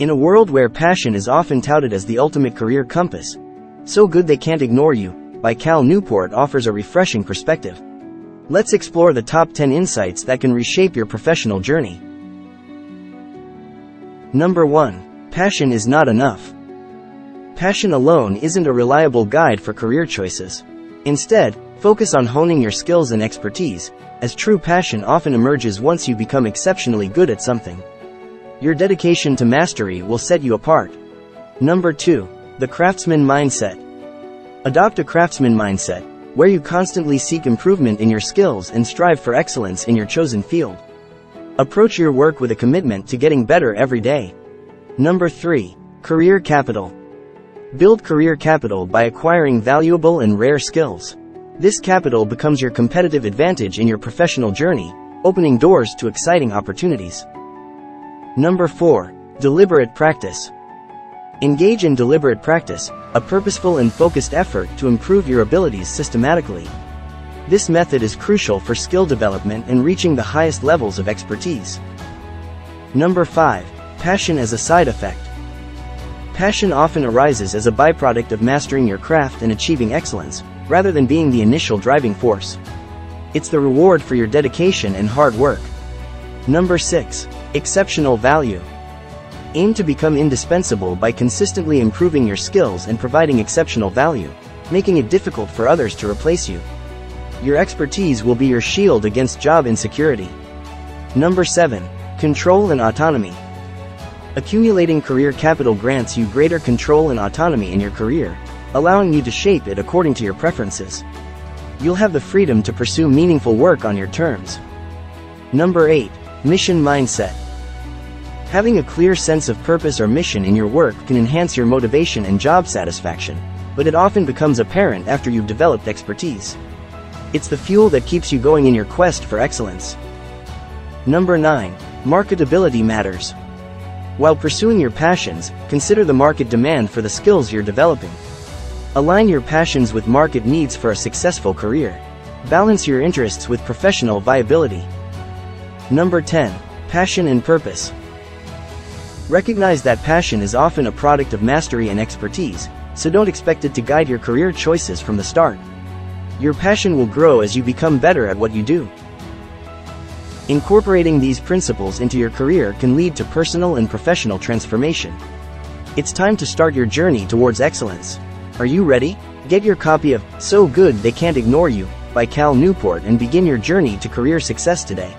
In a world where passion is often touted as the ultimate career compass, So Good They Can't Ignore You, by Cal Newport offers a refreshing perspective. Let's explore the top 10 insights that can reshape your professional journey. Number 1. Passion is not enough. Passion alone isn't a reliable guide for career choices. Instead, focus on honing your skills and expertise, as true passion often emerges once you become exceptionally good at something. Your dedication to mastery will set you apart. Number 2. The Craftsman Mindset. Adopt a craftsman mindset, where you constantly seek improvement in your skills and strive for excellence in your chosen field. Approach your work with a commitment to getting better every day. Number 3. Career Capital. Build career capital by acquiring valuable and rare skills. This capital becomes your competitive advantage in your professional journey, opening doors to exciting opportunities. Number 4. Deliberate practice. Engage in deliberate practice, a purposeful and focused effort to improve your abilities systematically. This method is crucial for skill development and reaching the highest levels of expertise. Number 5. Passion as a side effect. Passion often arises as a byproduct of mastering your craft and achieving excellence, rather than being the initial driving force. It's the reward for your dedication and hard work. Number 6. Exceptional value. Aim to become indispensable by consistently improving your skills and providing exceptional value, making it difficult for others to replace you. Your expertise will be your shield against job insecurity. Number 7. Control and autonomy. Accumulating career capital grants you greater control and autonomy in your career, allowing you to shape it according to your preferences. You'll have the freedom to pursue meaningful work on your terms. Number 8. Mission Mindset. Having a clear sense of purpose or mission in your work can enhance your motivation and job satisfaction, but it often becomes apparent after you've developed expertise. It's the fuel that keeps you going in your quest for excellence. Number 9. Marketability matters. While pursuing your passions, consider the market demand for the skills you're developing. Align your passions with market needs for a successful career. Balance your interests with professional viability. Number 10. Passion and purpose. Recognize that passion is often a product of mastery and expertise, so don't expect it to guide your career choices from the start. Your passion will grow as you become better at what you do. Incorporating these principles into your career can lead to personal and professional transformation. It's time to start your journey towards excellence. Are you ready? Get your copy of So Good They Can't Ignore You by Cal Newport and begin your journey to career success today.